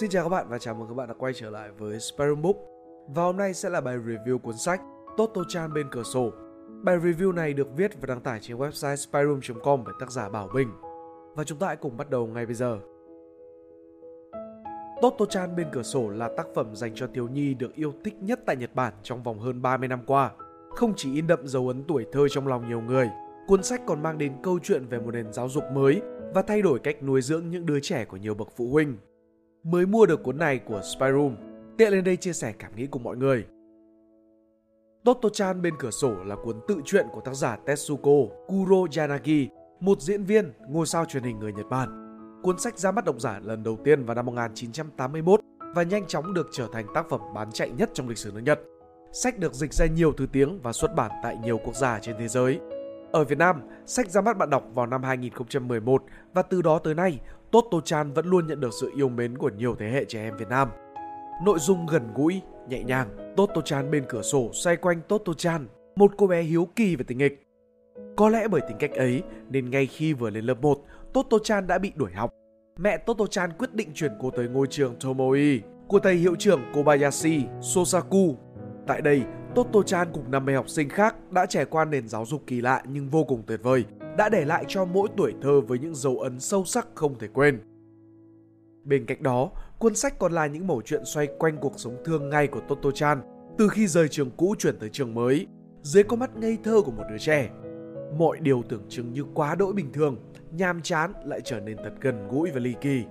Xin chào các bạn và chào mừng các bạn đã quay trở lại với Spyroom Book. Và hôm nay sẽ là bài review cuốn sách Toto-chan bên cửa sổ. Bài review này được viết và đăng tải trên website spyroom.com bởi tác giả Bảo Bình. Và chúng ta hãy cùng bắt đầu ngay bây giờ. Toto-chan bên cửa sổ là tác phẩm dành cho thiếu nhi được yêu thích nhất tại Nhật Bản trong vòng hơn 30 năm qua. Không chỉ in đậm dấu ấn tuổi thơ trong lòng nhiều người, cuốn sách còn mang đến câu chuyện về một nền giáo dục mới và thay đổi cách nuôi dưỡng những đứa trẻ của nhiều bậc phụ huynh. Mới mua được cuốn này của Spyroom, tiện lên đây chia sẻ cảm nghĩ cùng mọi người. Toto-chan bên cửa sổ là cuốn tự truyện của tác giả Tetsuko Kuro Yanagi, một diễn viên, ngôi sao truyền hình người Nhật Bản. Cuốn sách ra mắt độc giả lần đầu tiên vào năm 1981 và nhanh chóng được trở thành tác phẩm bán chạy nhất trong lịch sử nước Nhật. Sách được dịch ra nhiều thứ tiếng và xuất bản tại nhiều quốc gia trên thế giới. Ở Việt Nam, sách ra mắt bạn đọc vào năm 2011 và từ đó tới nay, Toto-chan vẫn luôn nhận được sự yêu mến của nhiều thế hệ trẻ em Việt Nam. Nội dung gần gũi, nhẹ nhàng, Toto-chan bên cửa sổ xoay quanh Toto-chan, một cô bé hiếu kỳ về tình nghịch. Có lẽ bởi tính cách ấy nên ngay khi vừa lên lớp 1, Toto-chan đã bị đuổi học. Mẹ Toto-chan quyết định chuyển cô tới ngôi trường Tomoe của thầy hiệu trưởng Kobayashi Sosaku. Tại đây, Toto-chan cùng 50 học sinh khác đã trải qua nền giáo dục kỳ lạ nhưng vô cùng tuyệt vời, đã để lại cho mỗi tuổi thơ với những dấu ấn sâu sắc không thể quên. Bên cạnh đó, cuốn sách còn là những mẩu chuyện xoay quanh cuộc sống thương ngay của Toto-chan từ khi rời trường cũ chuyển tới trường mới, dưới con mắt ngây thơ của một đứa trẻ. Mọi điều tưởng chừng như quá đỗi bình thường, nham chán lại trở nên thật gần gũi và ly kỳ.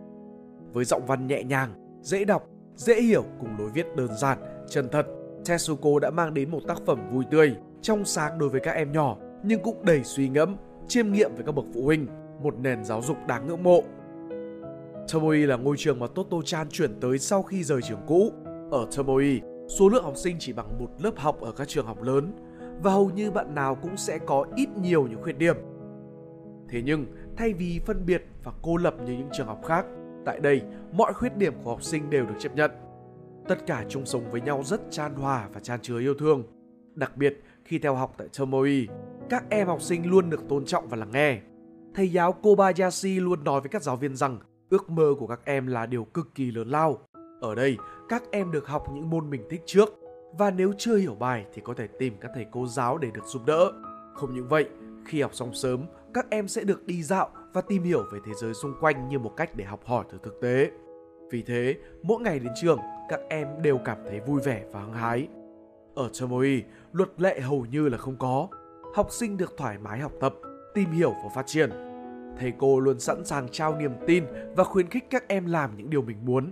Với giọng văn nhẹ nhàng, dễ đọc, dễ hiểu cùng lối viết đơn giản, chân thật, Tetsuko đã mang đến một tác phẩm vui tươi, trong sáng đối với các em nhỏ nhưng cũng đầy suy ngẫm, chiêm nghiệm với các bậc phụ huynh, một nền giáo dục đáng ngưỡng mộ. Tomoe là ngôi trường mà Toto-chan chuyển tới sau khi rời trường cũ. Ở Tomoe, số lượng học sinh chỉ bằng một lớp học ở các trường học lớn và hầu như bạn nào cũng sẽ có ít nhiều những khuyết điểm. Thế nhưng, thay vì phân biệt và cô lập như những trường học khác, tại đây mọi khuyết điểm của học sinh đều được chấp nhận. Tất cả chung sống với nhau rất chan hòa và chan chứa yêu thương. Đặc biệt, khi theo học tại Tomoe, các em học sinh luôn được tôn trọng và lắng nghe. Thầy giáo Kobayashi luôn nói với các giáo viên rằng ước mơ của các em là điều cực kỳ lớn lao. Ở đây, các em được học những môn mình thích trước và nếu chưa hiểu bài thì có thể tìm các thầy cô giáo để được giúp đỡ. Không những vậy, khi học xong sớm, các em sẽ được đi dạo và tìm hiểu về thế giới xung quanh như một cách để học hỏi từ thực tế. Vì thế, mỗi ngày đến trường, các em đều cảm thấy vui vẻ và hăng hái. Ở Chamoy, luật lệ hầu như là không có. Học sinh được thoải mái học tập, tìm hiểu và phát triển. Thầy cô luôn sẵn sàng trao niềm tin và khuyến khích các em làm những điều mình muốn.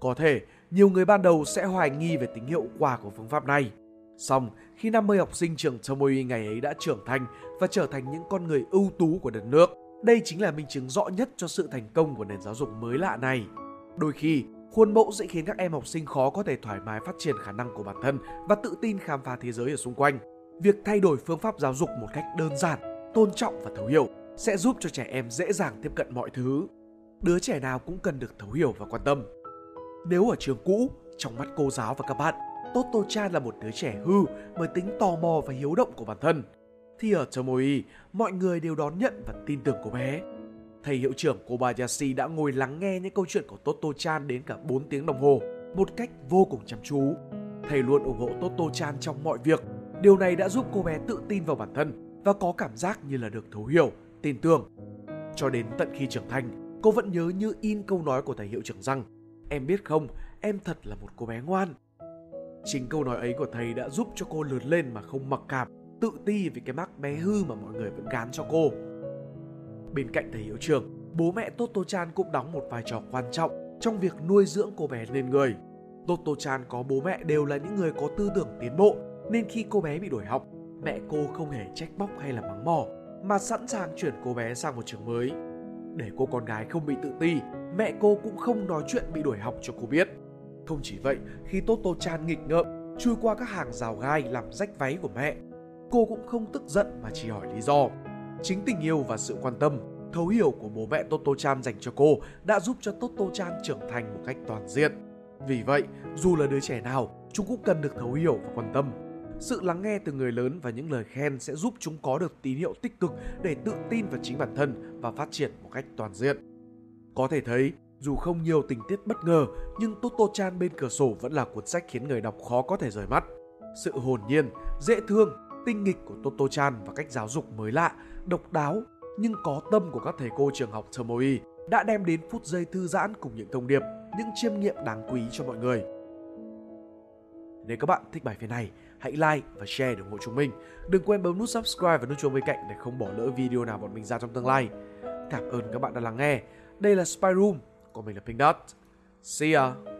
Có thể, nhiều người ban đầu sẽ hoài nghi về tính hiệu quả của phương pháp này. Song, khi 50 học sinh trường Chamoy ngày ấy đã trưởng thành và trở thành những con người ưu tú của đất nước, đây chính là minh chứng rõ nhất cho sự thành công của nền giáo dục mới lạ này. Đôi khi, khuôn mẫu sẽ khiến các em học sinh khó có thể thoải mái phát triển khả năng của bản thân và tự tin khám phá thế giới ở xung quanh. Việc thay đổi phương pháp giáo dục một cách đơn giản, tôn trọng và thấu hiểu sẽ giúp cho trẻ em dễ dàng tiếp cận mọi thứ. Đứa trẻ nào cũng cần được thấu hiểu và quan tâm. Nếu ở trường cũ, trong mắt cô giáo và các bạn, Toto Chan là một đứa trẻ hư bởi tính tò mò và hiếu động của bản thân, thì ở Tomoe, mọi người đều đón nhận và tin tưởng cô bé thầy hiệu trưởng Kobayashi đã ngồi lắng nghe những câu chuyện của Toto-chan đến cả 4 tiếng đồng hồ, một cách vô cùng chăm chú. Thầy luôn ủng hộ Toto-chan trong mọi việc. Điều này đã giúp cô bé tự tin vào bản thân và có cảm giác như là được thấu hiểu, tin tưởng. Cho đến tận khi trưởng thành, cô vẫn nhớ như in câu nói của thầy hiệu trưởng rằng Em biết không, em thật là một cô bé ngoan. Chính câu nói ấy của thầy đã giúp cho cô lớn lên mà không mặc cảm, tự ti vì cái mắc bé hư mà mọi người vẫn gán cho cô. Bên cạnh thầy hiệu trưởng, bố mẹ Toto-chan cũng đóng một vai trò quan trọng trong việc nuôi dưỡng cô bé lên người. Toto-chan có bố mẹ đều là những người có tư tưởng tiến bộ, nên khi cô bé bị đuổi học, mẹ cô không hề trách móc hay là mắng mỏ, mà sẵn sàng chuyển cô bé sang một trường mới. Để cô con gái không bị tự ti, mẹ cô cũng không nói chuyện bị đuổi học cho cô biết. Không chỉ vậy, khi Toto-chan nghịch ngợm, chui qua các hàng rào gai làm rách váy của mẹ, cô cũng không tức giận mà chỉ hỏi lý do. Chính tình yêu và sự quan tâm, thấu hiểu của bố mẹ Toto-chan dành cho cô đã giúp cho Toto-chan trưởng thành một cách toàn diện. Vì vậy, dù là đứa trẻ nào, chúng cũng cần được thấu hiểu và quan tâm. Sự lắng nghe từ người lớn và những lời khen sẽ giúp chúng có được tín hiệu tích cực để tự tin vào chính bản thân và phát triển một cách toàn diện. Có thể thấy, Dù không nhiều tình tiết bất ngờ, nhưng Toto-chan bên cửa sổ vẫn là cuốn sách khiến người đọc khó có thể rời mắt. Sự hồn nhiên, dễ thương, tinh nghịch của Toto-chan và cách giáo dục mới lạ, độc đáo nhưng có tâm của các thầy cô trường học Tomoe đã đem đến phút giây thư giãn cùng những thông điệp, những chiêm nghiệm đáng quý cho mọi người. Nếu các bạn thích bài viết này, hãy like và share để ủng hộ chúng mình. Đừng quên bấm nút subscribe và nút chuông bên cạnh để không bỏ lỡ video nào bọn mình ra trong tương lai. Cảm ơn các bạn đã lắng nghe. Đây là Spy Room, còn mình là Pink Dot. See ya!